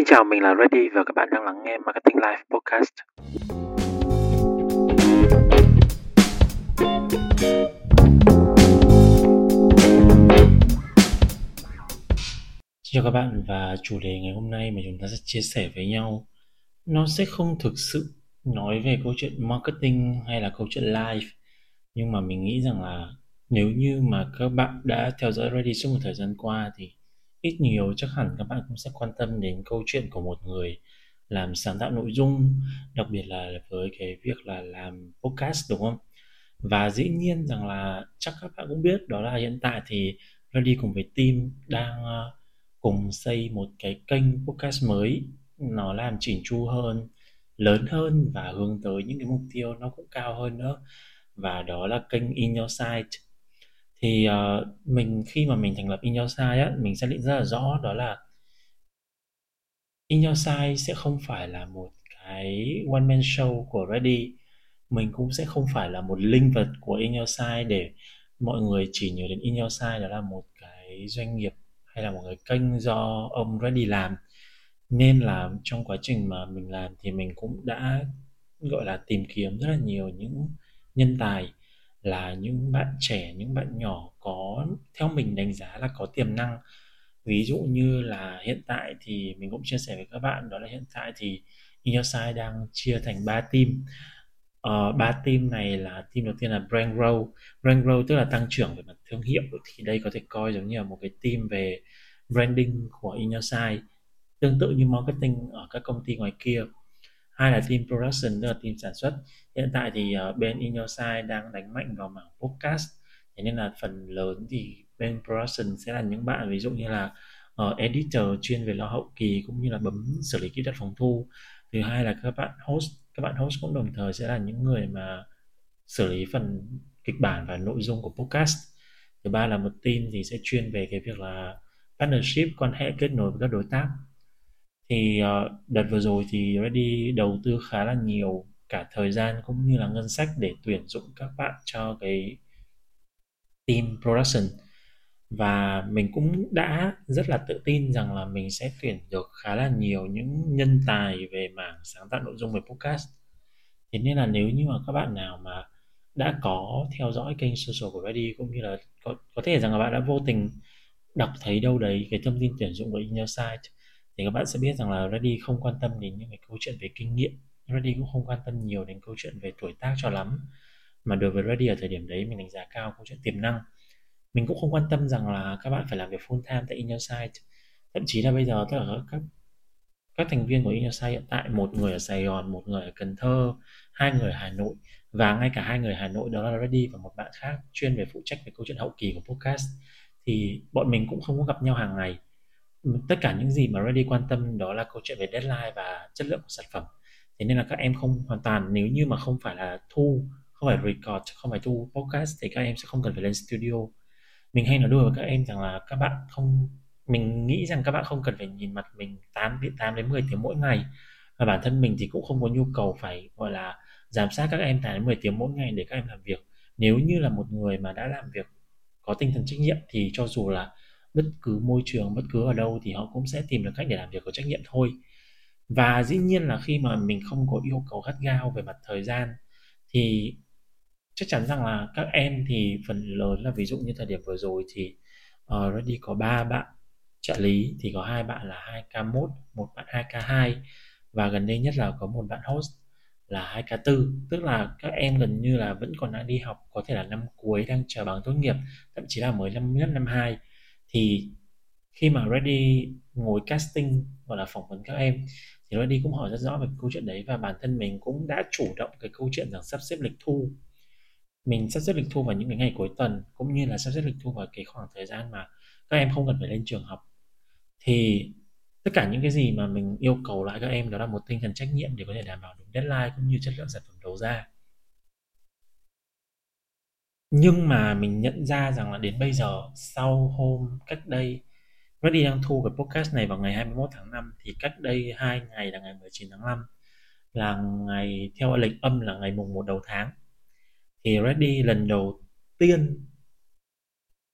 Xin chào, mình là Ready và các bạn đang lắng nghe Marketing Live Podcast. Xin chào các bạn và chủ đề ngày hôm nay mà chúng ta sẽ chia sẻ với nhau nó sẽ không thực sự nói về câu chuyện marketing hay là câu chuyện live nhưng mà mình nghĩ rằng là nếu như mà các bạn đã theo dõi Ready suốt một thời gian qua thì ít nhiều chắc hẳn các bạn cũng sẽ quan tâm đến câu chuyện của một người làm sáng tạo nội dung, đặc biệt là với cái việc là làm podcast, đúng không? Và dĩ nhiên rằng là chắc các bạn cũng biết đó là hiện tại thì Ready cùng với team đang ờ, cùng xây một cái kênh podcast mới. Nó làm chỉnh chu hơn, lớn hơn và hướng tới những cái mục tiêu nó cũng cao hơn nữa. Và đó là kênh In Your Site thì uh, mình khi mà mình thành lập In Your size á mình xác định rất là rõ đó là In Your size sẽ không phải là một cái one man show của Ready. Mình cũng sẽ không phải là một linh vật của In Your size để mọi người chỉ nhớ đến In Your size đó là một cái doanh nghiệp hay là một cái kênh do ông Ready làm. Nên là trong quá trình mà mình làm thì mình cũng đã gọi là tìm kiếm rất là nhiều những nhân tài là những bạn trẻ những bạn nhỏ có theo mình đánh giá là có tiềm năng. Ví dụ như là hiện tại thì mình cũng chia sẻ với các bạn đó là hiện tại thì Innoside đang chia thành 3 team. Uh, ba team này là team đầu tiên là brand growth brand growth tức là tăng trưởng về mặt thương hiệu. Thì đây có thể coi giống như là một cái team về branding của Innoside tương tự như marketing ở các công ty ngoài kia hai là team production tức là team sản xuất. Hiện tại thì uh, bên In Your Side đang đánh mạnh vào mảng podcast. Thế nên là phần lớn thì bên production sẽ là những bạn ví dụ như là uh, editor chuyên về lo hậu kỳ cũng như là bấm xử lý kỹ thuật phòng thu. Thứ hai là các bạn host các bạn host cũng đồng thời sẽ là những người mà xử lý phần kịch bản và nội dung của podcast. Thứ ba là một team thì sẽ chuyên về cái việc là partnership quan hệ kết nối với các đối tác thì uh, đợt vừa rồi thì Ready đầu tư khá là nhiều cả thời gian cũng như là ngân sách để tuyển dụng các bạn cho cái team production. Và mình cũng đã rất là tự tin rằng là mình sẽ tuyển được khá là nhiều những nhân tài về mảng sáng tạo nội dung về podcast. Thế nên là nếu như mà các bạn nào mà đã có theo dõi kênh social của Ready cũng như là có, có thể rằng là bạn đã vô tình đọc thấy đâu đấy cái thông tin tuyển dụng của Inner site thì các bạn sẽ biết rằng là Ready không quan tâm đến những cái câu chuyện về kinh nghiệm. Ready cũng không quan tâm nhiều đến câu chuyện về tuổi tác cho lắm. Mà đối với Ready ở thời điểm đấy, mình đánh giá cao câu chuyện tiềm năng. Mình cũng không quan tâm rằng là các bạn phải làm việc full time tại In thậm chí là bây giờ tất cả các các thành viên của In hiện tại, một người ở Sài Gòn, một người ở Cần Thơ, hai người ở Hà Nội, và ngay cả hai người Hà Nội, đó là Ready và một bạn khác chuyên về phụ trách về câu chuyện hậu kỳ của podcast, thì bọn mình cũng không có gặp nhau hàng ngày tất cả những gì mà Ready quan tâm đó là câu chuyện về deadline và chất lượng của sản phẩm. Thế nên là các em không hoàn toàn, nếu như mà không phải là thu, không phải record, không phải thu podcast thì các em sẽ không cần phải lên studio. Mình hay nói đùa với các em rằng là các bạn không, mình nghĩ rằng các bạn không cần phải nhìn mặt mình 8 8 đến 10 tiếng mỗi ngày. Và bản thân mình thì cũng không có nhu cầu phải, gọi là, giám sát các em 8 đến 10 tiếng mỗi ngày để các em làm việc. Nếu như là một người mà đã làm việc có tinh thần trách nhiệm thì cho dù là bất cứ môi trường bất cứ ở đâu thì họ cũng sẽ tìm được cách để làm việc có trách nhiệm thôi. Và dĩ nhiên là khi mà mình không có yêu cầu gắt gao về mặt thời gian thì chắc chắn rằng là các em thì phần lớn là ví dụ như thời điểm vừa rồi thì ờ, uh, Ready có ba bạn trợ lý thì có hai bạn là 2K1 một bạn 2K2 và gần đây nhất là có một bạn host là 2K4 tức là các em gần như là vẫn còn đang đi học có thể là năm cuối đang chờ bằng tốt nghiệp thậm chí là mới năm nhất năm hai thì khi mà Ready ngồi casting, gọi là phỏng vấn các em, thì Ready cũng hỏi rất rõ về câu chuyện đấy và bản thân mình cũng đã chủ động cái câu chuyện rằng sắp xếp lịch thu. Mình sắp xếp lịch thu vào những cái ngày cuối tuần, cũng như là sắp xếp lịch thu vào cái khoảng thời gian mà các em không cần phải lên trường học. Thì tất cả những cái gì mà mình yêu cầu lại các em đó là một tinh thần trách nhiệm để có thể đảm bảo đúng deadline cũng như chất lượng sản phẩm đầu ra nhưng mà mình nhận ra rằng là đến bây giờ sau hôm cách đây Ready đang thu cái podcast này vào ngày 21 tháng 5 thì cách đây hai ngày là ngày 19 tháng 5 là ngày theo lịch âm là ngày mùng 1 đầu tháng. Thì Ready lần đầu tiên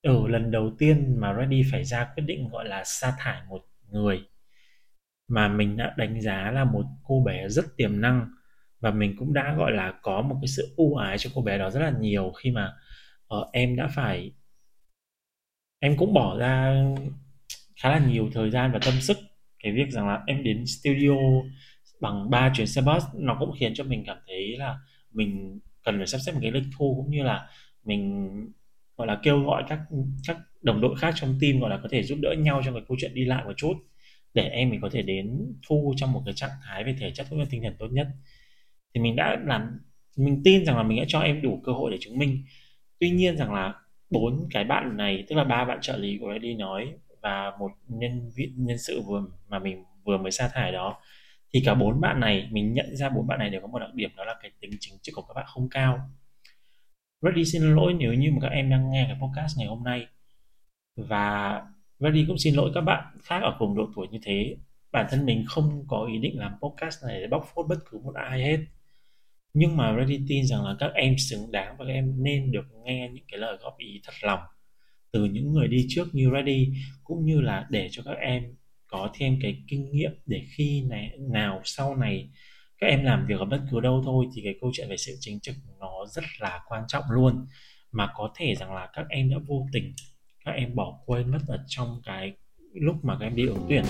ở ừ, lần đầu tiên mà Ready phải ra quyết định gọi là sa thải một người mà mình đã đánh giá là một cô bé rất tiềm năng và mình cũng đã gọi là có một cái sự ưu ái cho cô bé đó rất là nhiều khi mà uh, em đã phải em cũng bỏ ra khá là nhiều thời gian và tâm sức. Cái việc rằng là em đến studio bằng ba chuyến xe bus nó cũng khiến cho mình cảm thấy là mình cần phải sắp xếp một cái lịch thu cũng như là mình gọi là kêu gọi các các đồng đội khác trong team gọi là có thể giúp đỡ nhau trong cái câu chuyện đi lại một chút để em mình có thể đến thu trong một cái trạng thái về thể chất cũng như tinh thần tốt nhất. Thì mình đã làm mình tin rằng là mình đã cho em đủ cơ hội để chứng minh tuy nhiên rằng là bốn cái bạn này, tức là ba bạn trợ lý của Eddie nói và một nhân viên nhân sự vừa mà mình vừa mới sa thải đó, thì cả bốn bạn này, mình nhận ra bốn bạn này đều có một đặc điểm đó là cái tính chính trực của các bạn không cao. Reddy xin lỗi nếu như mà các em đang nghe cái podcast ngày hôm nay. Và Reddy cũng xin lỗi các bạn khác ở cùng độ tuổi như thế. Bản thân mình không có ý định làm podcast này để bóc phốt bất cứ một ai hết nhưng mà Reddy tin rằng là các em xứng đáng và các em nên được nghe những cái lời góp ý thật lòng từ những người đi trước như Reddy, cũng như là để cho các em có thêm cái kinh nghiệm để khi này, nào sau này các em làm việc ở bất cứ đâu thôi thì cái câu chuyện về sự chính trực nó rất là quan trọng luôn. Mà có thể rằng là các em đã vô tình, các em bỏ quên mất ở trong cái lúc mà các em đi ứng tuyển.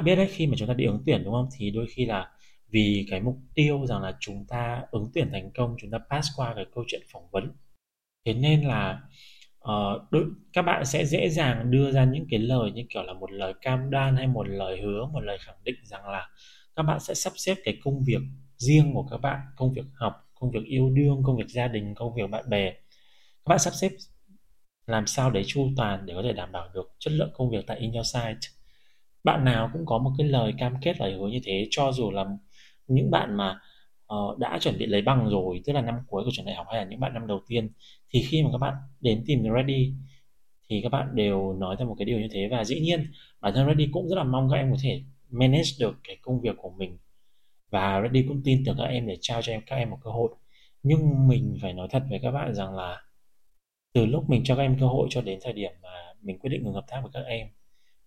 Bạn biết đấy khi mà chúng ta đi ứng tuyển đúng không? Thì đôi khi là vì cái mục tiêu rằng là chúng ta ứng tuyển thành công chúng ta pass qua cái câu chuyện phỏng vấn. Thế nên là uh, đôi, các bạn sẽ dễ dàng đưa ra những cái lời như kiểu là một lời cam đoan hay một lời hứa một lời khẳng định rằng là các bạn sẽ sắp xếp cái công việc riêng của các bạn công việc học công việc yêu đương công việc gia đình công việc bạn bè. Các bạn sắp xếp làm sao để chu toàn để có thể đảm bảo được chất lượng công việc tại in your site bạn nào cũng có một cái lời cam kết lời hứa như thế cho dù là những bạn mà uh, đã chuẩn bị lấy bằng rồi tức là năm cuối của trường đại học hay là những bạn năm đầu tiên thì khi mà các bạn đến tìm ready thì các bạn đều nói ra một cái điều như thế. Và dĩ nhiên bản thân ready cũng rất là mong các em có thể manage được cái công việc của mình. Và ready cũng tin tưởng các em để trao cho em các em một cơ hội. Nhưng mình phải nói thật với các bạn rằng là từ lúc mình cho các em cơ hội cho đến thời điểm mà mình quyết định ngừng hợp tác với các em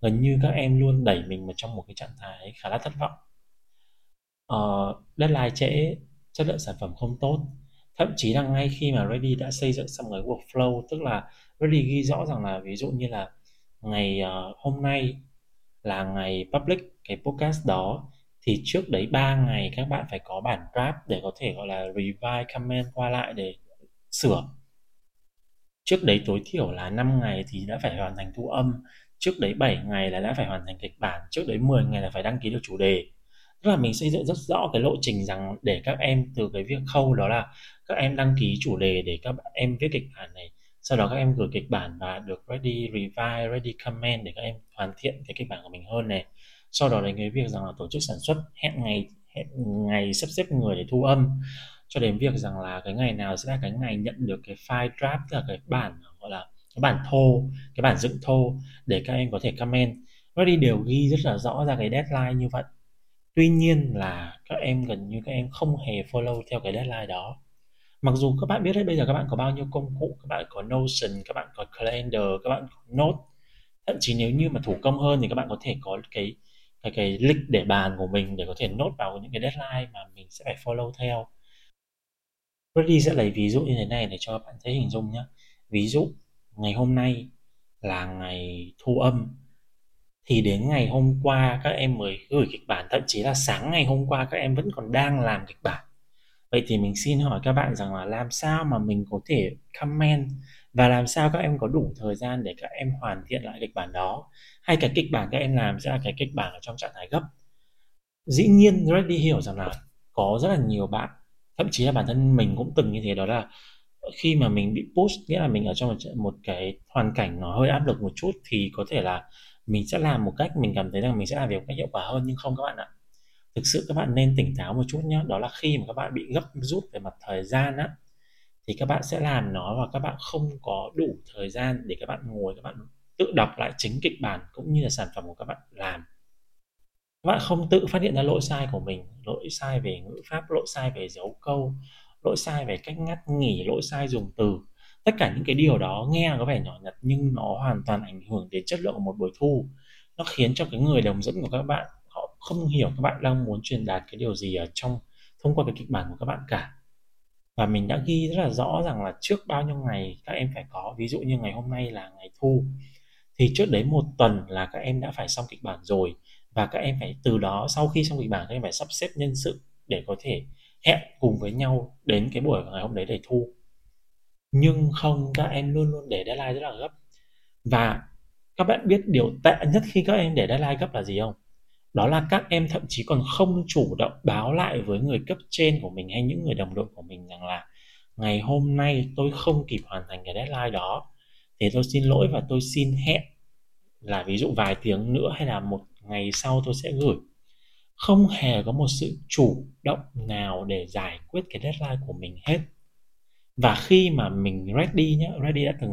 gần như các em luôn đẩy mình vào trong một cái trạng thái khá là thất vọng. Uh, deadline trễ chất lượng sản phẩm không tốt. Thậm chí là ngay khi mà Ready đã xây dựng xong cái workflow tức là Ready ghi rõ rằng là ví dụ như là ngày uh, hôm nay là ngày public cái podcast đó thì trước đấy 3 ngày các bạn phải có bản draft để có thể gọi là revise comment qua lại để sửa. Trước đấy tối thiểu là 5 ngày thì đã phải hoàn thành thu âm trước đấy 7 ngày là đã phải hoàn thành kịch bản, trước đấy 10 ngày là phải đăng ký được chủ đề. Tức là mình xây dựng rất rõ cái lộ trình rằng để các em từ cái việc khâu đó là các em đăng ký chủ đề để các em viết kịch bản này, sau đó các em gửi kịch bản và được ready, revise, ready comment để các em hoàn thiện cái kịch bản của mình hơn này. Sau đó đến cái việc rằng là tổ chức sản xuất, hẹn ngày hẹn ngày sắp xếp người để thu âm, cho đến việc rằng là cái ngày nào sẽ là cái ngày nhận được cái file draft, tức là cái bản gọi là cái bản thô, cái bản dựng thô để các em có thể comment. Ready đều ghi rất là rõ ra cái deadline như vậy. Tuy nhiên là các em gần như các em không hề follow theo cái deadline đó. Mặc dù các bạn biết đấy bây giờ các bạn có bao nhiêu công cụ, các bạn có Notion, các bạn có Calendar, các bạn có Note. Thậm chí nếu như mà thủ công hơn thì các bạn có thể có cái cái cái lịch để bàn của mình để có thể nốt vào những cái deadline mà mình sẽ phải follow theo. Ready sẽ lấy ví dụ như thế này để cho các bạn thấy hình dung nhé ví dụ ngày hôm nay là ngày thu âm. Thì đến ngày hôm qua các em mới gửi kịch bản, thậm chí là sáng ngày hôm qua các em vẫn còn đang làm kịch bản. Vậy thì mình xin hỏi các bạn rằng là làm sao mà mình có thể comment và làm sao các em có đủ thời gian để các em hoàn thiện lại kịch bản đó? Hay cái kịch bản các em làm sẽ là cái kịch bản ở trong trạng thái gấp? Dĩ nhiên Reddy hiểu rằng là có rất là nhiều bạn, thậm chí là bản thân mình cũng từng như thế, đó là khi mà mình bị push nghĩa là mình ở trong một, một cái hoàn cảnh nó hơi áp lực một chút thì có thể là mình sẽ làm một cách mình cảm thấy rằng mình sẽ làm việc một cách hiệu quả hơn nhưng không các bạn ạ. Thực sự các bạn nên tỉnh táo một chút nhé đó là khi mà các bạn bị gấp rút về mặt thời gian á thì các bạn sẽ làm nó và các bạn không có đủ thời gian để các bạn ngồi các bạn tự đọc lại chính kịch bản cũng như là sản phẩm của các bạn làm. Các bạn không tự phát hiện ra lỗi sai của mình lỗi sai về ngữ pháp lỗi sai về dấu câu lỗi sai về cách ngắt nghỉ, lỗi sai dùng từ. Tất cả những cái điều đó nghe có vẻ nhỏ nhặt nhưng nó hoàn toàn ảnh hưởng đến chất lượng của một buổi thu. Nó khiến cho cái người đồng dẫn của các bạn, họ không hiểu các bạn đang muốn truyền đạt cái điều gì ở trong, thông qua cái kịch bản của các bạn cả. Và mình đã ghi rất là rõ rằng là trước bao nhiêu ngày các em phải có. Ví dụ như ngày hôm nay là ngày thu. Thì trước đấy một tuần là các em đã phải xong kịch bản rồi. Và các em phải, từ đó sau khi xong kịch bản, các em phải sắp xếp nhân sự để có thể hẹn cùng với nhau đến cái buổi ngày hôm đấy để thu. Nhưng không, các em luôn luôn để deadline rất là gấp. Và các bạn biết điều tệ nhất khi các em để deadline gấp là gì không? Đó là các em thậm chí còn không chủ động báo lại với người cấp trên của mình hay những người đồng đội của mình rằng là, ngày hôm nay tôi không kịp hoàn thành cái deadline đó thì tôi xin lỗi và tôi xin hẹn. Là ví dụ vài tiếng nữa hay là một ngày sau tôi sẽ gửi không hề có một sự chủ động nào để giải quyết cái deadline của mình hết. Và khi mà mình ready nhé ready đã từng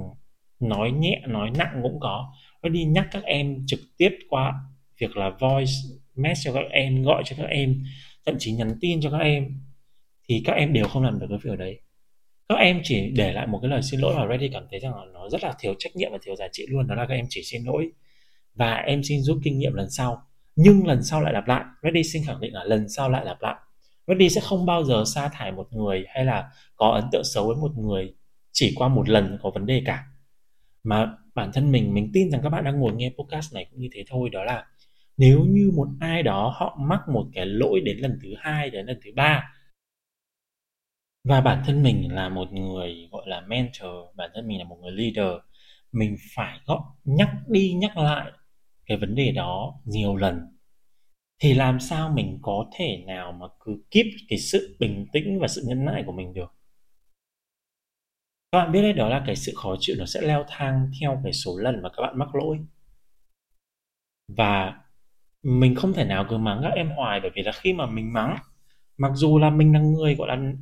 nói nhẹ, nói nặng cũng có. Ready nhắc các em trực tiếp qua việc là voice message cho các em, gọi cho các em, thậm chí nhắn tin cho các em, thì các em đều không làm được cái việc đấy. Các em chỉ để lại một cái lời xin lỗi và ready cảm thấy rằng là nó rất là thiếu trách nhiệm và thiếu giá trị luôn, đó là các em chỉ xin lỗi. Và em xin rút kinh nghiệm lần sau nhưng lần sau lại lặp lại. Reddy xin khẳng định là lần sau lại lặp lại. Reddy sẽ không bao giờ sa thải một người hay là có ấn tượng xấu với một người chỉ qua một lần có vấn đề cả. Mà bản thân mình mình tin rằng các bạn đang ngồi nghe podcast này cũng như thế thôi, đó là nếu như một ai đó họ mắc một cái lỗi đến lần thứ hai, đến lần thứ ba, và bản thân mình là một người gọi là mentor, bản thân mình là một người leader, mình phải gọi nhắc đi nhắc lại cái vấn đề đó nhiều lần. Thì làm sao mình có thể nào mà cứ keep cái sự bình tĩnh và sự nhân nại của mình được? Các bạn biết đấy, đó là cái sự khó chịu nó sẽ leo thang theo cái số lần mà các bạn mắc lỗi. Và mình không thể nào cứ mắng các em hoài, bởi vì là khi mà mình mắng, mặc dù là mình là người, gọi là,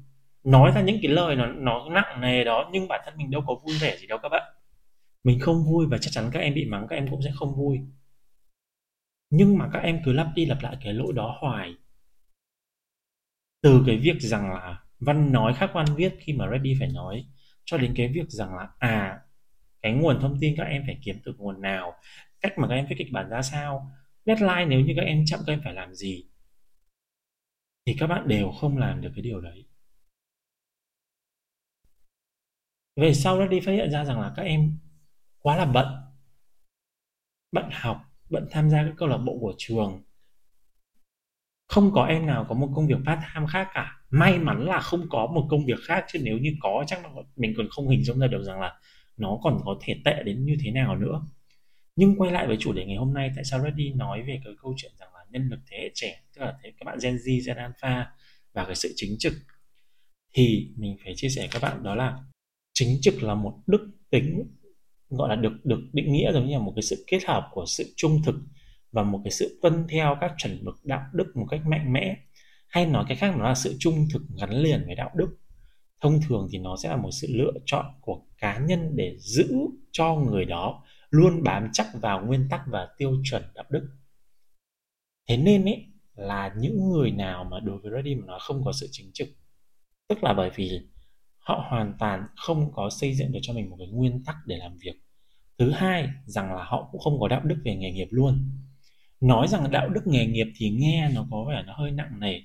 nói ra những cái lời nó nó nặng nề đó, nhưng bản thân mình đâu có vui vẻ gì đâu các bạn. Mình không vui và chắc chắn các em bị mắng, các em cũng sẽ không vui nhưng mà các em cứ lặp đi lặp lại cái lỗi đó hoài. Từ cái việc rằng là văn nói khác văn viết khi mà ready phải nói, cho đến cái việc rằng là à cái nguồn thông tin các em phải kiếm từ nguồn nào, cách mà các em viết kịch bản ra sao, deadline nếu như các em chậm các em phải làm gì, thì các bạn đều không làm được cái điều đấy. Về sau ready phát hiện ra rằng là các em quá là bận bận học bận tham gia các câu lạc bộ của trường. Không có em nào có một công việc part time khác cả. May mắn là không có một công việc khác chứ nếu như có chắc là mình còn không hình dung ra được rằng là nó còn có thể tệ đến như thế nào nữa. Nhưng quay lại với chủ đề ngày hôm nay tại sao Reddy nói về cái câu chuyện rằng là nhân lực thế hệ trẻ tức là thế các bạn Gen Z, Gen Alpha và cái sự chính trực. Thì mình phải chia sẻ các bạn đó là chính trực là một đức tính gọi là được được định nghĩa giống như là một cái sự kết hợp của sự trung thực và một cái sự tuân theo các chuẩn mực đạo đức một cách mạnh mẽ. Hay nói cách khác, nó là sự trung thực gắn liền với đạo đức. Thông thường thì nó sẽ là một sự lựa chọn của cá nhân để giữ cho người đó luôn bám chắc vào nguyên tắc và tiêu chuẩn đạo đức. Thế nên ấy, là những người nào mà đối với Ready mà nó không có sự chính trực, tức là bởi vì họ hoàn toàn không có xây dựng được cho mình một cái nguyên tắc để làm việc. Thứ hai, rằng là họ cũng không có đạo đức về nghề nghiệp luôn. Nói rằng đạo đức nghề nghiệp thì nghe nó có vẻ nó hơi nặng nề.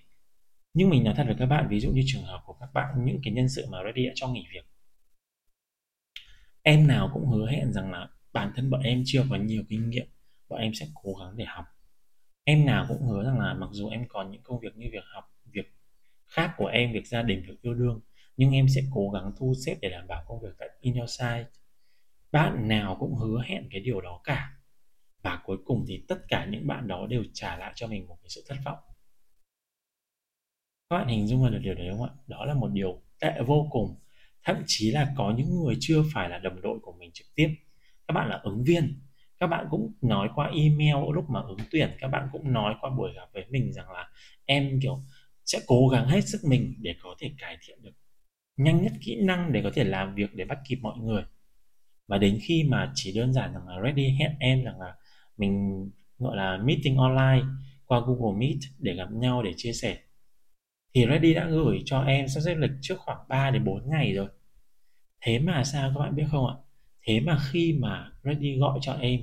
Nhưng mình nói thật với các bạn, ví dụ như trường hợp của các bạn, những cái nhân sự mà ready đã cho nghỉ việc. Em nào cũng hứa hẹn rằng là bản thân bọn em chưa có nhiều kinh nghiệm, bọn em sẽ cố gắng để học. Em nào cũng hứa rằng là mặc dù em còn những công việc như việc học, việc khác của em, việc gia đình, việc yêu đương nhưng em sẽ cố gắng thu xếp để đảm bảo công việc tại in your side bạn nào cũng hứa hẹn cái điều đó cả. Và cuối cùng thì tất cả những bạn đó đều trả lại cho mình một cái sự thất vọng. Các bạn hình dung ra được điều đấy không ạ? Đó là một điều tệ vô cùng. Thậm chí là có những người chưa phải là đồng đội của mình trực tiếp. Các bạn là ứng viên. Các bạn cũng nói qua email lúc mà ứng tuyển. Các bạn cũng nói qua buổi gặp với mình rằng là em, kiểu, sẽ cố gắng hết sức mình để có thể cải thiện được nhanh nhất kỹ năng để có thể làm việc để bắt kịp mọi người. Và đến khi mà chỉ đơn giản rằng là ready hẹn em rằng là mình, gọi là meeting online, qua Google Meet để gặp nhau để chia sẻ, thì Ready đã gửi cho em sắp xếp lịch trước khoảng 3 đến 4 ngày rồi. Thế mà sao các bạn biết không ạ? Thế mà khi mà Ready gọi cho em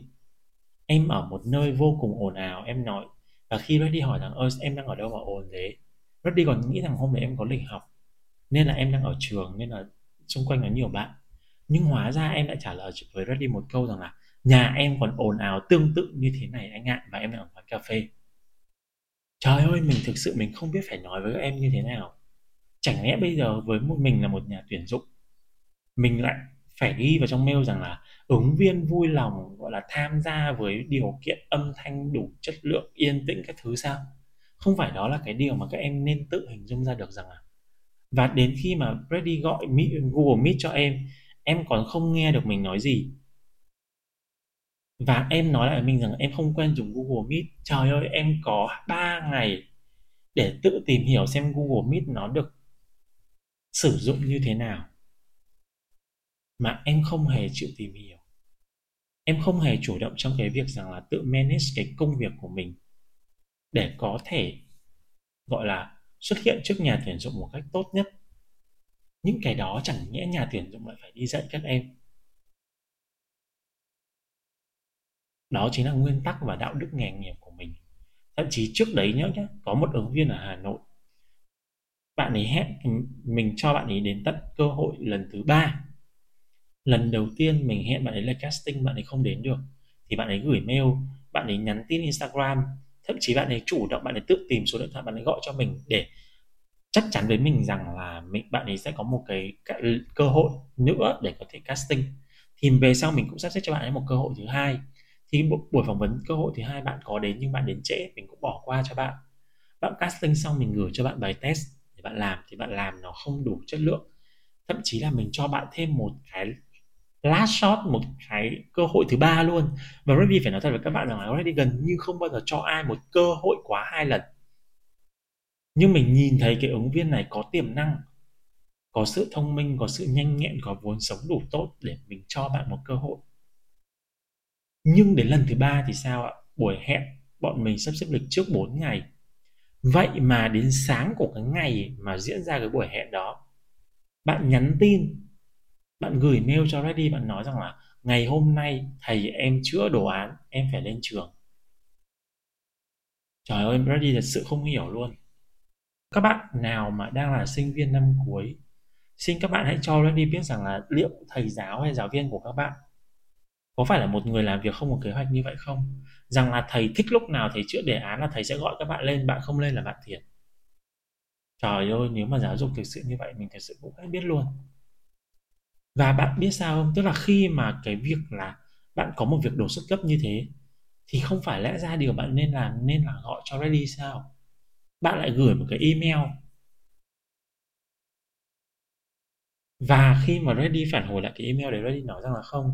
em ở một nơi vô cùng ồn ào, em nói, và khi Ready hỏi rằng, ơ, em đang ở đâu mà ồn thế? Ready còn nghĩ rằng hôm nay em có lịch học nên là em đang ở trường, nên là xung quanh có nhiều bạn. Nhưng hóa ra em lại trả lời với Reddy một câu rằng là nhà em còn ồn ào tương tự như thế này anh ạ, và em đang ở quán cà phê. Trời ơi, mình thực sự mình không biết phải nói với các em như thế nào. Chẳng lẽ bây giờ với một mình là một nhà tuyển dụng, mình lại phải ghi vào trong mail rằng là ứng viên vui lòng, gọi là, tham gia với điều kiện âm thanh, đủ chất lượng, yên tĩnh các thứ sao? Không phải đó là cái điều mà các em nên tự hình dung ra được rằng là và đến khi mà Freddy gọi Meet, Google Meet cho em em còn không nghe được mình nói gì. Và em nói lại với mình rằng em không quen dùng Google Meet. Trời ơi em có 3 ngày để tự tìm hiểu xem Google Meet nó được sử dụng như thế nào. Mà em không hề chịu tìm hiểu. Em không hề chủ động trong cái việc rằng là tự manage cái công việc của mình để có thể gọi là xuất hiện trước nhà tuyển dụng một cách tốt nhất. Những cái đó chẳng nhẽ nhà tuyển dụng lại phải đi dạy các em. Đó chính là nguyên tắc và đạo đức nghề nghiệp của mình. Thậm chí trước đấy nhớ nhé có một ứng viên ở Hà Nội. Bạn ấy hẹn mình cho bạn ấy đến tận cơ hội lần thứ ba. Lần đầu tiên mình hẹn bạn ấy là casting, bạn ấy không đến được. Thì bạn ấy gửi mail, bạn ấy nhắn tin Instagram thậm chí bạn ấy chủ động bạn ấy tự tìm số điện thoại bạn ấy gọi cho mình để chắc chắn với mình rằng là mình bạn ấy sẽ có một cái, cái cơ hội nữa để có thể casting. Thì về sau mình cũng sắp xếp cho bạn ấy một cơ hội thứ hai. Thì buổi phỏng vấn cơ hội thứ hai bạn có đến nhưng bạn đến trễ mình cũng bỏ qua cho bạn. Bạn casting xong mình gửi cho bạn bài test để bạn làm thì bạn làm nó không đủ chất lượng. Thậm chí là mình cho bạn thêm một cái last shot một cái cơ hội thứ ba luôn. Và Reddy phải nói thật với các bạn rằng là Reddy gần như không bao giờ cho ai một cơ hội quá hai lần. Nhưng mình nhìn thấy cái ứng viên này có tiềm năng, có sự thông minh, có sự nhanh nhẹn, có vốn sống đủ tốt để mình cho bạn một cơ hội. Nhưng đến lần thứ ba thì sao ạ? Buổi hẹn, bọn mình sắp xếp lịch trước 4 ngày. Vậy mà đến sáng của cái ngày mà diễn ra cái buổi hẹn đó, bạn nhắn tin bạn gửi mail cho Ready bạn nói rằng là ngày hôm nay thầy em chữa đồ án, em phải lên trường. Trời ơi Ready thật sự không hiểu luôn. Các bạn nào mà đang là sinh viên năm cuối, xin các bạn hãy cho Ready biết rằng là liệu thầy giáo hay giáo viên của các bạn có phải là một người làm việc không có kế hoạch như vậy không? Rằng là thầy thích lúc nào thầy chữa đề án là thầy sẽ gọi các bạn lên, bạn không lên là bạn thiệt. Trời ơi, nếu mà giáo dục thực sự như vậy, mình thật sự cũng không biết luôn và bạn biết sao không? Tức là khi mà cái việc là bạn có một việc đột xuất cấp như thế, thì không phải lẽ ra điều bạn nên làm, nên là gọi cho ready sao? Bạn lại gửi một cái email. Và khi mà ready phản hồi lại cái email đấy ready nói rằng là không,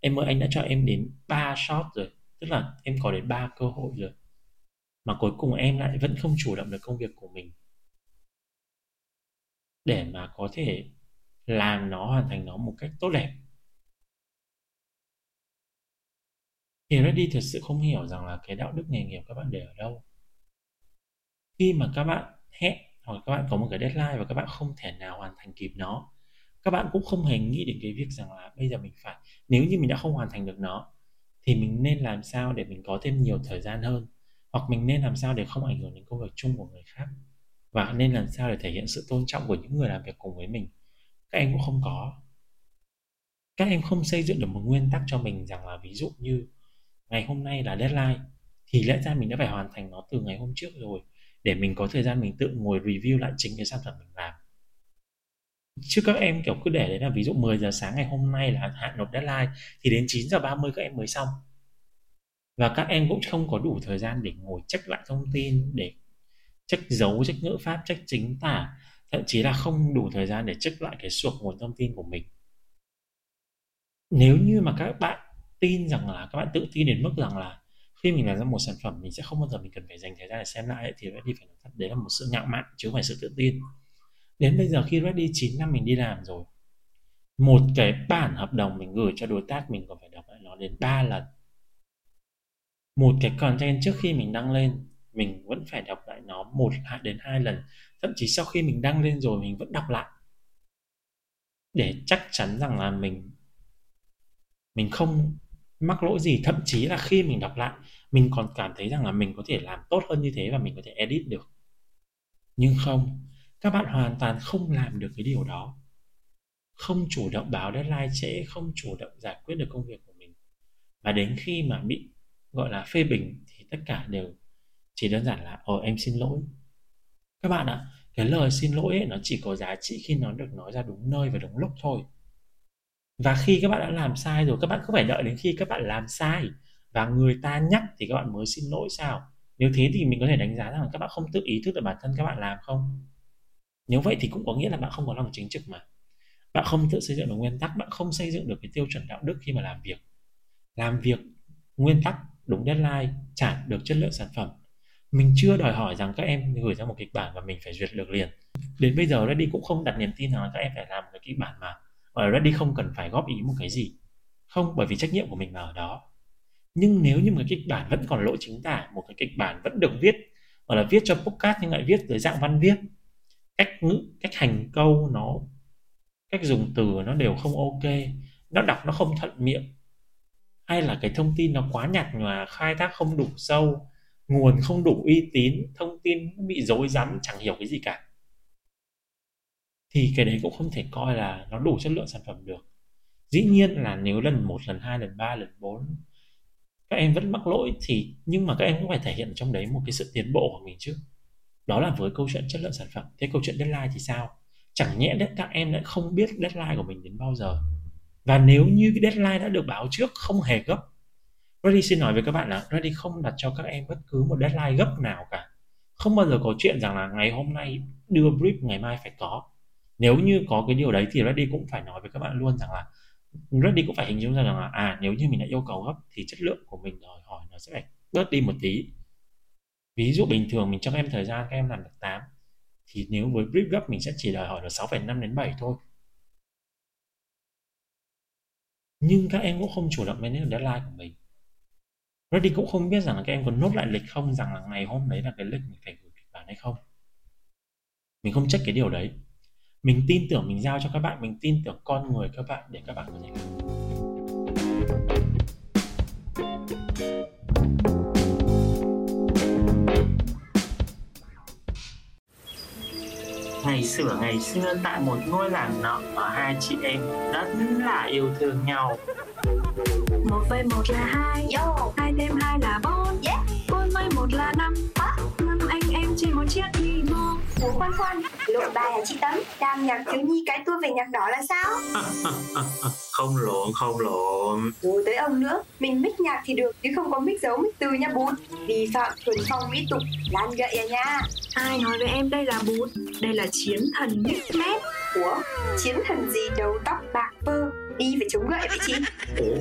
em ơi, anh đã cho em đến 3 shot rồi. Tức là em có đến 3 cơ hội rồi. Mà cuối cùng em lại vẫn không chủ động được công việc của mình. Để mà có thể làm nó, hoàn thành nó một cách tốt đẹp. Thì Reddy thật sự không hiểu rằng là cái đạo đức nghề nghiệp các bạn để ở đâu. Khi mà các bạn hẹn hoặc các bạn có một cái deadline và các bạn không thể nào hoàn thành kịp nó, các bạn cũng không hề nghĩ đến cái việc rằng là bây giờ mình phải, nếu như mình đã không hoàn thành được nó, thì mình nên làm sao để mình có thêm nhiều thời gian hơn? Hoặc mình nên làm sao để không ảnh hưởng đến công việc chung của người khác? Và nên làm sao để thể hiện sự tôn trọng của những người làm việc cùng với mình? Các em cũng không có. Các em không xây dựng được một nguyên tắc cho mình rằng là ví dụ như ngày hôm nay là deadline, thì lẽ ra mình đã phải hoàn thành nó từ ngày hôm trước rồi, để mình có thời gian mình tự ngồi review lại chính cái sản phẩm mình làm. Chứ các em kiểu cứ để đấy là ví dụ 10 giờ sáng ngày hôm nay là hạn nộp deadline, thì đến 9 giờ 30 các em mới xong. Và các em cũng không có đủ thời gian để ngồi check lại thông tin, để check dấu, check ngữ pháp, check chính tả thậm chí là không đủ thời gian để check lại cái suộc nguồn thông tin của mình. Nếu như mà các bạn tin rằng là, các bạn tự tin đến mức rằng là khi mình làm ra một sản phẩm, mình sẽ không bao giờ mình cần phải dành thời gian để xem lại thì Ready phải nói thật, đấy là một sự ngạo mạn chứ không phải sự tự tin. Đến bây giờ khi Ready 9 năm mình đi làm rồi, một cái bản hợp đồng mình gửi cho đối tác mình còn phải đọc lại nó đến 3 lần. Một cái content trước khi mình đăng lên, mình vẫn phải đọc lại nó một đến hai lần thậm chí sau khi mình đăng lên rồi mình vẫn đọc lại. Để chắc chắn rằng là mình mình không mắc lỗi gì. Thậm chí là khi mình đọc lại, mình còn cảm thấy rằng là mình có thể làm tốt hơn như thế và mình có thể edit được. Nhưng không, các bạn hoàn toàn không làm được cái điều đó. Không chủ động báo deadline trễ, không chủ động giải quyết được công việc của mình. Và đến khi mà bị, gọi là, phê bình thì tất cả đều chỉ đơn giản là ờ em xin lỗi các bạn ạ cái lời xin lỗi ấy, nó chỉ có giá trị khi nó được nói ra đúng nơi và đúng lúc thôi. Và khi các bạn đã làm sai rồi các bạn không phải đợi đến khi các bạn làm sai và người ta nhắc thì các bạn mới xin lỗi sao? Nếu thế thì mình có thể đánh giá rằng các bạn không tự ý thức được bản thân các bạn làm không? Nếu vậy thì cũng có nghĩa là bạn không có lòng chính trực mà. Bạn không tự xây dựng được nguyên tắc bạn không xây dựng được cái tiêu chuẩn đạo đức khi mà làm việc. Làm việc nguyên tắc đúng deadline trả được chất lượng sản phẩm mình chưa đòi hỏi rằng các em gửi ra một kịch bản và mình phải duyệt được liền. Đến bây giờ Reddy cũng không đặt niềm tin rằng các em phải làm một cái kịch bản mà ở Reddy không cần phải góp ý một cái gì. Không, bởi vì trách nhiệm của mình là ở đó. Nhưng nếu như một cái kịch bản vẫn còn lỗi chính tả, một cái kịch bản vẫn được viết, hoặc là viết cho podcast nhưng lại viết dưới dạng văn viết, cách ngữ, cách hành câu nó, cách dùng từ nó đều không ok, nó đọc nó không thuận miệng, hay là cái thông tin nó quá nhạt nhòa, khai thác không đủ sâu nguồn không đủ uy tín, thông tin bị dối rắm, chẳng hiểu cái gì cả. Thì cái đấy cũng không thể coi là nó đủ chất lượng sản phẩm được. Dĩ nhiên là nếu lần một, lần hai, lần ba, lần bốn, các em vẫn mắc lỗi thì, nhưng mà các em cũng phải thể hiện trong đấy một cái sự tiến bộ của mình chứ. Đó là với câu chuyện chất lượng sản phẩm. Thế câu chuyện deadline thì sao? Chẳng nhẽ đấy, các em lại không biết deadline của mình đến bao giờ. Và nếu như cái deadline đã được báo trước không hề gấp Ready xin nói với các bạn là Ready không đặt cho các em bất cứ một deadline gấp nào cả. Không bao giờ có chuyện rằng là ngày hôm nay đưa brief ngày mai phải có. Nếu như có cái điều đấy thì Ready cũng phải nói với các bạn luôn rằng là Ready cũng phải hình dung ra rằng là à nếu như mình đã yêu cầu gấp thì chất lượng của mình đòi hỏi nó sẽ phải bớt đi một tí. Ví dụ bình thường mình cho các em thời gian các em làm được 8 thì nếu với brief gấp mình sẽ chỉ đòi hỏi được 6,5 đến 7 thôi. Nhưng các em cũng không chủ động manage deadline của mình. Reddy cũng không biết rằng là các em có nốt lại lịch không, rằng là ngày hôm đấy là cái lịch mình phải gửi kịch bản hay không. Mình không check cái điều đấy. Mình tin tưởng mình giao cho các bạn, mình tin tưởng con người các bạn để các bạn có thể làm. Ngày xưa ngày xưa tại một ngôi làng nọ ở hai chị em rất là yêu thương nhau. Một vây một là hai, Yo, hai thêm hai là bốn, yeah, bốn vây một là năm, năm anh em trên một chiếc limo. Ủa khoan khoan, lộ bài à chị Tấm? Đang nhạc thiếu nhi cái tua về nhạc đỏ là sao? không lộn không lộn Rồi tới ông nữa, mình mic nhạc thì được, chứ không có mic dấu mic từ nha bút. Vi phạm thuần phong mỹ tục, lan gậy à nha. Ai nói với em đây là bút, đây là chiến thần Mixmed. Ủa, chiến thần gì đầu tóc bạc phơ, đi phải chống gậy vậy chị? ủa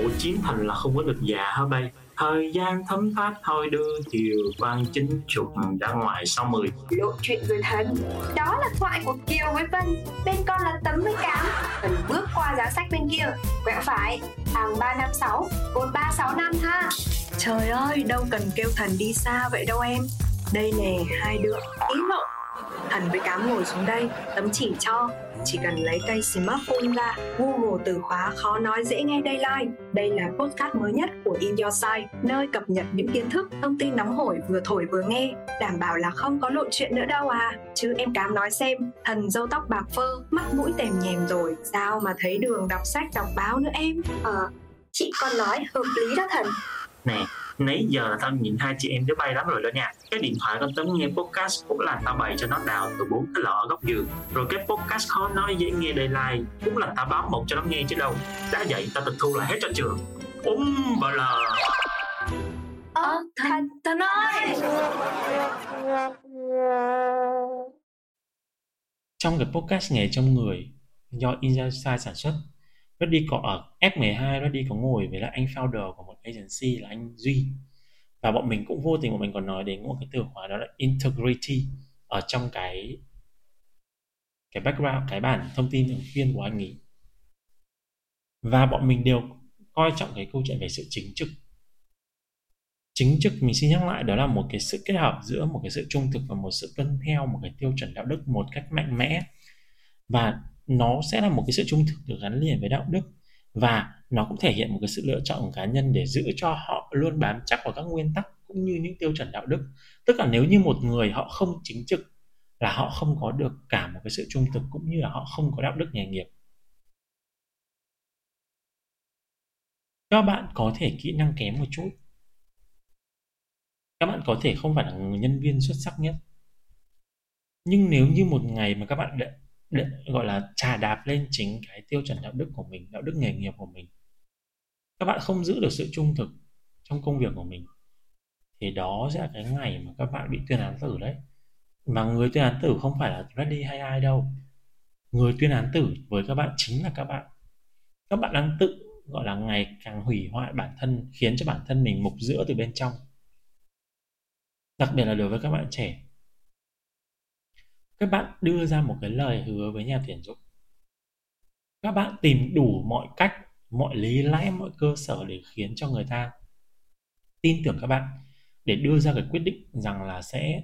ủa chiến thành là không có được già hả bay thời gian thấm thoát thôi đưa chiều quan chính chục ra ngoài sau mười Lộ chuyện rồi thần. Đó là thoại của Kiều với Vân, bên con là Tấm với Cám. Cần bước qua giá sách bên kia, quẹo phải, hàng 356, cột 365 ha. Trời ơi, đâu cần kêu thần đi xa vậy đâu em. Đây nè, hai đứa, ý mộng Thần với cám ngồi xuống đây, tấm chỉ cho. Chỉ cần lấy cây smartphone ra, Google từ khóa khó nói dễ nghe đây like. Đây là podcast mới nhất của In Your Side, nơi cập nhật những kiến thức, thông tin nóng hổi vừa thổi vừa nghe. Đảm bảo là không có lộn chuyện nữa đâu à. Chứ em cám nói xem, thần dâu tóc bạc phơ, mắt mũi tèm nhèm rồi. Sao mà thấy đường đọc sách đọc báo nữa em? Ờ, chị con nói hợp lý đó thần nè nãy giờ là tao nhìn hai chị em đứa bay lắm rồi đó nha. Cái điện thoại con tấm nghe podcast cũng là tao bày cho nó đào từ bốn cái lọ ở góc giường. Rồi cái podcast khó nói dễ nghe đầy like cũng là tao báo một cho nó nghe chứ đâu. Đã vậy tao tịch thu lại hết cho trường. Úm bà lờ. Ờ, thần, thần ơi! trong cái podcast nghề trong người do Insight sản xuất Reddy có ở F12 Reddy có ngồi với lại anh founder của một agency là anh Duy. Và bọn mình cũng vô tình bọn mình còn nói đến một cái từ khóa đó là integrity ở trong cái cái background, cái bản thông tin ứng viên của anh ấy. Và bọn mình đều coi trọng cái câu chuyện về sự chính trực. Chính trực, mình xin nhắc lại, đó là một cái sự kết hợp giữa một cái sự trung thực và một sự tuân theo một cái tiêu chuẩn đạo đức một cách mạnh mẽ. Và nó sẽ là một cái sự trung thực được gắn liền với đạo đức và nó cũng thể hiện một cái sự lựa chọn của cá nhân để giữ cho họ luôn bám chắc vào các nguyên tắc cũng như những tiêu chuẩn đạo đức. Tức là nếu như một người họ không chính trực là họ không có được cả một cái sự trung thực cũng như là họ không có đạo đức nghề nghiệp. Các bạn có thể kỹ năng kém một chút. Các bạn có thể không phải là nhân viên xuất sắc nhất. Nhưng nếu như một ngày mà các bạn gọi là trà đạp lên chính cái tiêu chuẩn đạo đức của mình, đạo đức nghề nghiệp của mình. Các bạn không giữ được sự trung thực trong công việc của mình, thì đó sẽ là cái ngày mà các bạn bị tuyên án tử đấy. Mà người tuyên án tử không phải là Reddy hay ai đâu. Người tuyên án tử với các bạn chính là các bạn. Các bạn đang tự, gọi là, ngày càng hủy hoại bản thân, khiến cho bản thân mình mục giữa từ bên trong. Đặc biệt là đối với các bạn trẻ các bạn đưa ra một cái lời hứa với nhà tuyển dụng. Các bạn tìm đủ mọi cách, mọi lý lẽ, mọi cơ sở để khiến cho người ta tin tưởng các bạn, để đưa ra cái quyết định rằng là sẽ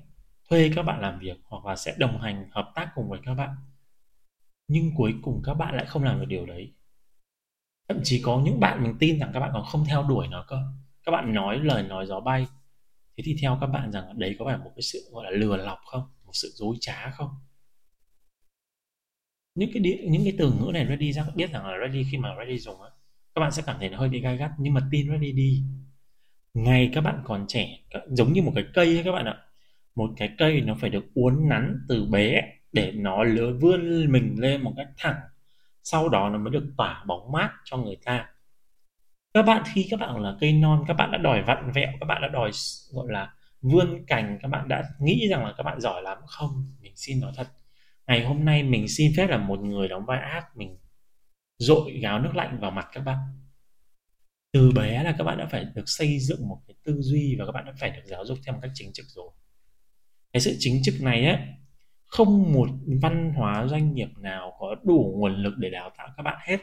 thuê các bạn làm việc hoặc là sẽ đồng hành, hợp tác cùng với các bạn. Nhưng cuối cùng các bạn lại không làm được điều đấy. Thậm chí có những bạn mình tin rằng các bạn còn không theo đuổi nó cơ. Các bạn nói lời nói gió bay. Thế thì theo các bạn rằng đấy có phải một cái sự, gọi là lừa lọc không? Một sự dối trá không? Những cái địa, những cái từ ngữ này ready ra biết rằng là ready khi mà ready dùng á các bạn sẽ cảm thấy nó hơi bị gai gắt nhưng mà tin ready đi. Ngày các bạn còn trẻ giống như một cái cây ấy các bạn ạ. Một cái cây nó phải được uốn nắn từ bé để nó lứa vươn mình lên một cách thẳng. Sau đó nó mới được tỏa bóng mát cho người ta. Các bạn khi các bạn là cây non các bạn đã đòi vặn vẹo các bạn đã đòi gọi là vươn cành, các bạn đã nghĩ rằng là các bạn giỏi lắm. Không, mình xin nói thật. Ngày hôm nay mình xin phép là một người đóng vai ác, mình dội gáo nước lạnh vào mặt các bạn. Từ bé là các bạn đã phải được xây dựng một cái tư duy và các bạn đã phải được giáo dục theo một cách chính trực rồi. Cái sự chính trực này á, không một văn hóa doanh nghiệp nào có đủ nguồn lực để đào tạo các bạn hết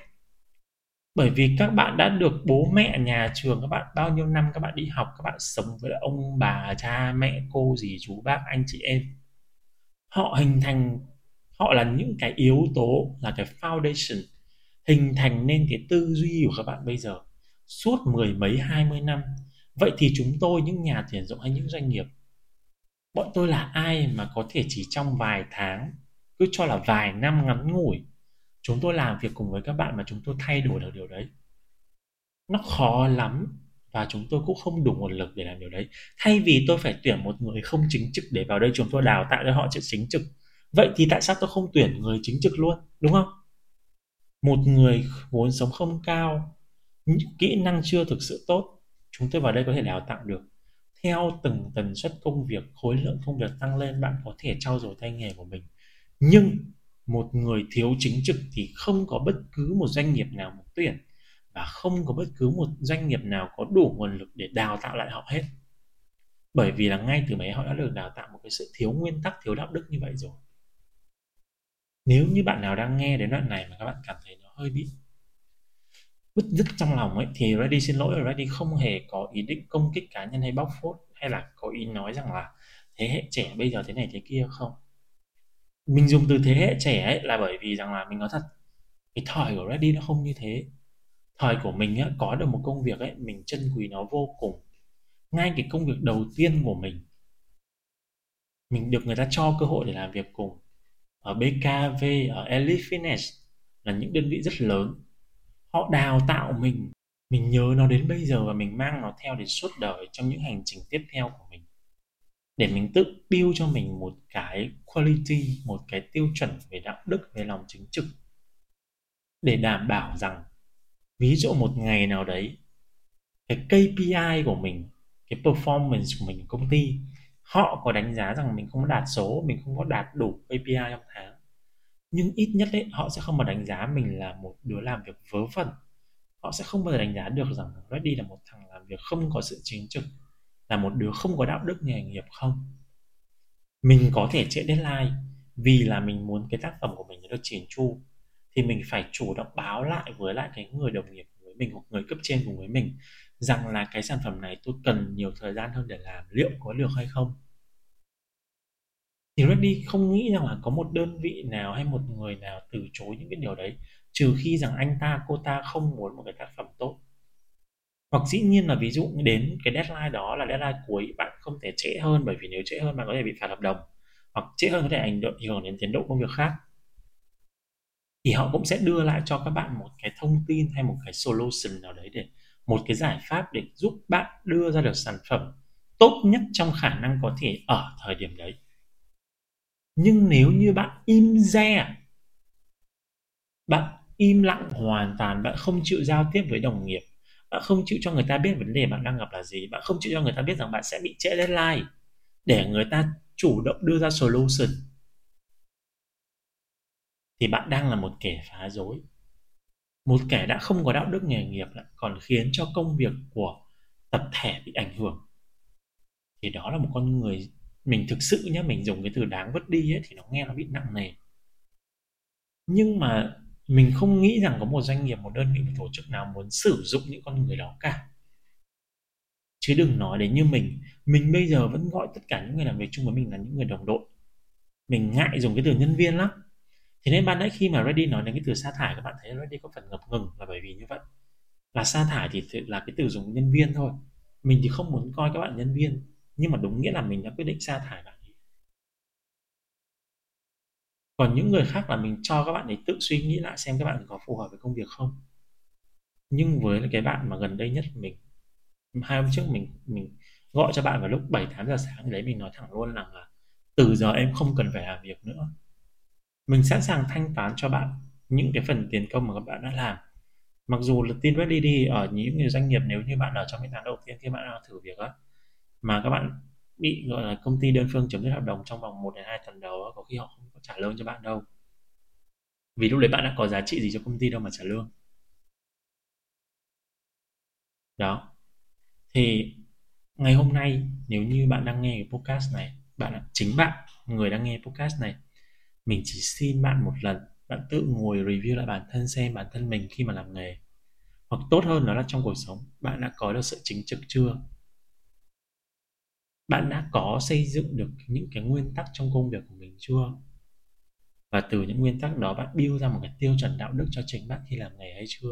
bởi vì các bạn đã được bố mẹ nhà trường, các bạn, bao nhiêu năm các bạn đi học, các bạn sống với ông bà, cha, mẹ, cô, dì, chú, bác, anh, chị em. Họ hình thành, họ là những cái yếu tố, là cái foundation, hình thành nên cái tư duy của các bạn bây giờ. Suốt mười mấy, hai mươi năm, vậy thì chúng tôi, những nhà tuyển dụng hay những doanh nghiệp, bọn tôi là ai mà có thể chỉ trong vài tháng, cứ cho là vài năm ngắn ngủi chúng tôi làm việc cùng với các bạn mà chúng tôi thay đổi được điều đấy. Nó khó lắm và chúng tôi cũng không đủ nguồn lực để làm điều đấy. Thay vì tôi phải tuyển một người không chính trực để vào đây chúng tôi đào tạo cho họ chữ chính trực, vậy thì tại sao tôi không tuyển người chính trực luôn, đúng không? Một người vốn sống không cao kỹ năng chưa thực sự tốt, chúng tôi vào đây có thể đào tạo được. Theo từng tần suất công việc, khối lượng công việc tăng lên, bạn có thể trau dồi tay nghề của mình. Nhưng một người thiếu chính trực thì không có bất cứ một doanh nghiệp nào muốn tuyển và không có bất cứ một doanh nghiệp nào có đủ nguồn lực để đào tạo lại họ hết. Bởi vì là ngay từ mấy họ đã được đào tạo một cái sự thiếu nguyên tắc, thiếu đạo đức như vậy rồi. Nếu như bạn nào đang nghe đến đoạn này mà các bạn cảm thấy nó hơi bị bứt rứt trong lòng ấy, thì Ready xin lỗi Ready không hề có ý định công kích cá nhân hay bóc phốt hay là có ý nói rằng là thế hệ trẻ bây giờ thế này thế kia không mình dùng từ thế hệ trẻ ấy là bởi vì rằng là mình nói thật cái thời của Ready nó không như thế. Thời của mình á, có được một công việc ấy mình trân quý nó vô cùng. Ngay cái công việc đầu tiên của mình mình được người ta cho cơ hội để làm việc cùng ở BKV ở Elite Fitness là những đơn vị rất lớn. Họ đào tạo mình mình nhớ nó đến bây giờ và mình mang nó theo đến suốt đời trong những hành trình tiếp theo của mình để mình tự build cho mình một cái quality, một cái tiêu chuẩn về đạo đức, về lòng chính trực. Để đảm bảo rằng, ví dụ một ngày nào đấy, cái KPI của mình, cái performance của mình công ty, họ có đánh giá rằng mình không đạt số, mình không có đạt đủ KPI trong tháng, nhưng ít nhất đấy họ sẽ không mà đánh giá mình là một đứa làm việc vớ vẩn. Họ sẽ không bao giờ đánh giá được rằng Reddy là một thằng làm việc không có sự chính trực là một đứa không có đạo đức nghề nghiệp không? Mình có thể trễ deadline vì là mình muốn cái tác phẩm của mình được chỉn chu, thì mình phải chủ động báo lại với lại cái người đồng nghiệp với mình hoặc người cấp trên cùng với mình rằng là cái sản phẩm này tôi cần nhiều thời gian hơn để làm, liệu có được hay không? Thì Reddy không nghĩ rằng là có một đơn vị nào hay một người nào từ chối những cái điều đấy, trừ khi rằng anh ta, cô ta không muốn một cái tác phẩm tốt hoặc dĩ nhiên là ví dụ đến cái deadline đó là deadline cuối, bạn không thể trễ hơn, bởi vì nếu trễ hơn bạn có thể bị phạt hợp đồng. Hoặc trễ hơn có thể ảnh hưởng đến tiến độ công việc khác. Thì họ cũng sẽ đưa lại cho các bạn một cái thông tin hay một cái solution nào đấy để, một cái giải pháp để giúp bạn đưa ra được sản phẩm tốt nhất trong khả năng có thể ở thời điểm đấy. Nhưng nếu như bạn im re, bạn im lặng hoàn toàn, bạn không chịu giao tiếp với đồng nghiệp bạn không chịu cho người ta biết vấn đề bạn đang gặp là gì. Bạn không chịu cho người ta biết rằng bạn sẽ bị trễ deadline để người ta chủ động đưa ra solution. Thì bạn đang là một kẻ phá rối một kẻ đã không có đạo đức nghề nghiệp lại còn khiến cho công việc của tập thể bị ảnh hưởng. Thì đó là một con người mình thực sự nhé mình dùng cái từ đáng vứt đi ấy, thì nó nghe nó bị nặng nề. Nhưng mà mình không nghĩ rằng có một doanh nghiệp, một đơn vị, một tổ chức nào muốn sử dụng những con người đó cả. Chứ đừng nói đến như mình. Mình bây giờ vẫn gọi tất cả những người làm việc chung với mình là những người đồng đội. Mình ngại dùng cái từ nhân viên lắm. Thế nên ban nãy khi mà Reddy nói đến cái từ sa thải các bạn, thấy Reddy có phần ngập ngừng là bởi vì như vậy. Là sa thải thì là cái từ dùng nhân viên thôi. Mình thì không muốn coi các bạn nhân viên, nhưng mà đúng nghĩa là mình đã quyết định sa thải bạn ấy còn những người khác là mình cho các bạn ấy tự suy nghĩ lại xem các bạn có phù hợp với công việc không. Nhưng với cái bạn mà gần đây nhất mình, hai hôm trước mình mình gọi cho bạn vào lúc 7 8 giờ sáng đấy mình nói thẳng luôn rằng là từ giờ em không cần phải làm việc nữa. Mình sẵn sàng thanh toán cho bạn những cái phần tiền công mà các bạn đã làm. Mặc dù là tin ready đi ở những doanh nghiệp nếu như bạn ở trong cái tháng đầu tiên khi bạn đang thử việc á, mà các bạn bị, gọi là, công ty đơn phương chấm dứt hợp đồng trong vòng 1 đến 2 tuần đầu có khi họ không có trả lương cho bạn đâu. Vì lúc đấy bạn đã có giá trị gì cho công ty đâu mà trả lương. Đó. Thì ngày hôm nay, nếu như bạn đang nghe cái podcast này, bạn là chính bạn, người đang nghe podcast này, mình chỉ xin bạn một lần, bạn tự ngồi review lại bản thân xem bản thân mình khi mà làm nghề. Hoặc tốt hơn đó là trong cuộc sống, bạn đã có được sự chính trực chưa? Bạn đã có xây dựng được những cái nguyên tắc trong công việc của mình chưa? Và từ những nguyên tắc đó bạn build ra một cái tiêu chuẩn đạo đức cho chính bạn khi làm nghề hay chưa?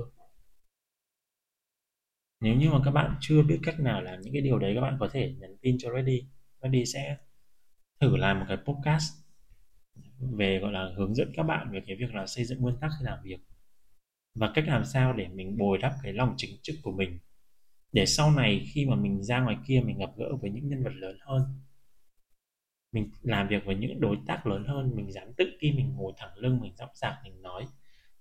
Nếu như mà các bạn chưa biết cách nào làm những cái điều đấy, các bạn có thể nhắn tin cho Ready Ready sẽ thử làm một cái podcast về, gọi là, hướng dẫn các bạn về cái việc là xây dựng nguyên tắc khi làm việc và cách làm sao để mình bồi đắp cái lòng chính trực của mình để sau này khi mà mình ra ngoài kia mình gặp gỡ với những nhân vật lớn hơn, mình làm việc với những đối tác lớn hơn, mình dám tự tin, mình ngồi thẳng lưng, mình dõng dạc, mình nói,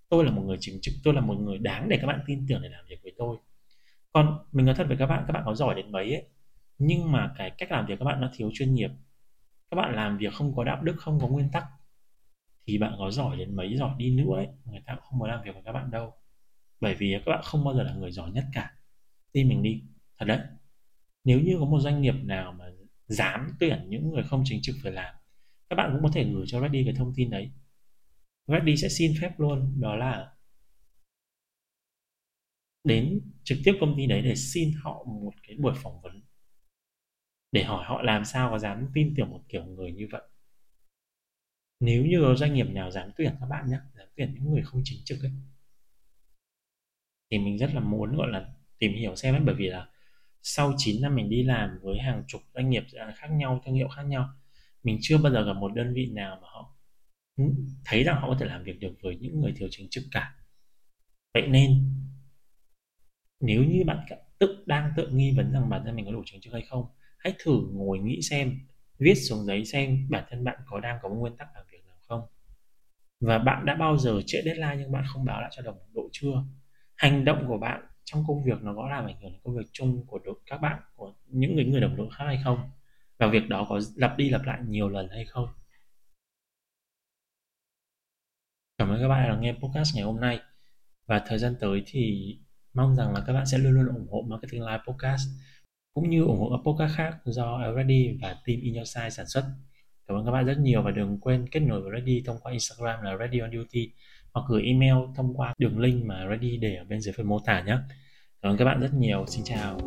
tôi là một người chính trực tôi là một người đáng để các bạn tin tưởng để làm việc với tôi. Còn mình nói thật với các bạn các bạn có giỏi đến mấy ấy, nhưng mà cái cách làm việc các bạn nó thiếu chuyên nghiệp. Các bạn làm việc không có đạo đức, không có nguyên tắc, thì bạn có giỏi đến mấy, giỏi đi nữa ấy. Người ta cũng không muốn làm việc với các bạn đâu. Bởi vì các bạn không bao giờ là người giỏi nhất cả team mình đi. Thật đấy. Nếu như có một doanh nghiệp nào mà dám tuyển những người không chính trực phải làm, các bạn cũng có thể gửi cho Reddy cái thông tin đấy. Reddy sẽ xin phép luôn, đó là đến trực tiếp công ty đấy để xin họ một cái buổi phỏng vấn. Để hỏi họ làm sao có dám tin tưởng một kiểu người như vậy. Nếu như có doanh nghiệp nào dám tuyển các bạn nhé dám tuyển những người không chính trực ấy, thì mình rất là muốn gọi là tìm hiểu xem ấy, bởi vì là sau 9 năm mình đi làm với hàng chục doanh nghiệp à, khác nhau, thương hiệu khác nhau, mình chưa bao giờ gặp một đơn vị nào mà họ thấy rằng họ có thể làm việc được với những người thiếu chính trực cả. Vậy nên, nếu như bạn tự đang tự nghi vấn rằng bản thân mình có đủ chính trực hay không, hãy thử ngồi nghĩ xem, viết xuống giấy xem bản thân bạn có đang có một nguyên tắc làm việc nào không. Và bạn đã bao giờ trễ deadline nhưng bạn không báo lại cho đồng đội chưa? Hành động của bạn trong công việc nó có làm ảnh hưởng đến công việc chung của đội, các bạn, của những người người đồng đội khác hay không? Và việc đó có lặp đi lặp lại nhiều lần hay không? Cảm ơn các bạn đã nghe podcast ngày hôm nay. Và thời gian tới thì mong rằng là các bạn sẽ luôn luôn ủng hộ marketing live podcast, cũng như ủng hộ các podcast khác do Already và team In Your Side sản xuất. Cảm ơn các bạn rất nhiều và đừng quên kết nối với Ready thông qua Instagram là Ready on Duty hoặc gửi email thông qua đường link mà Ready để ở bên dưới phần mô tả nhé. Cảm ơn các bạn rất nhiều. Xin chào.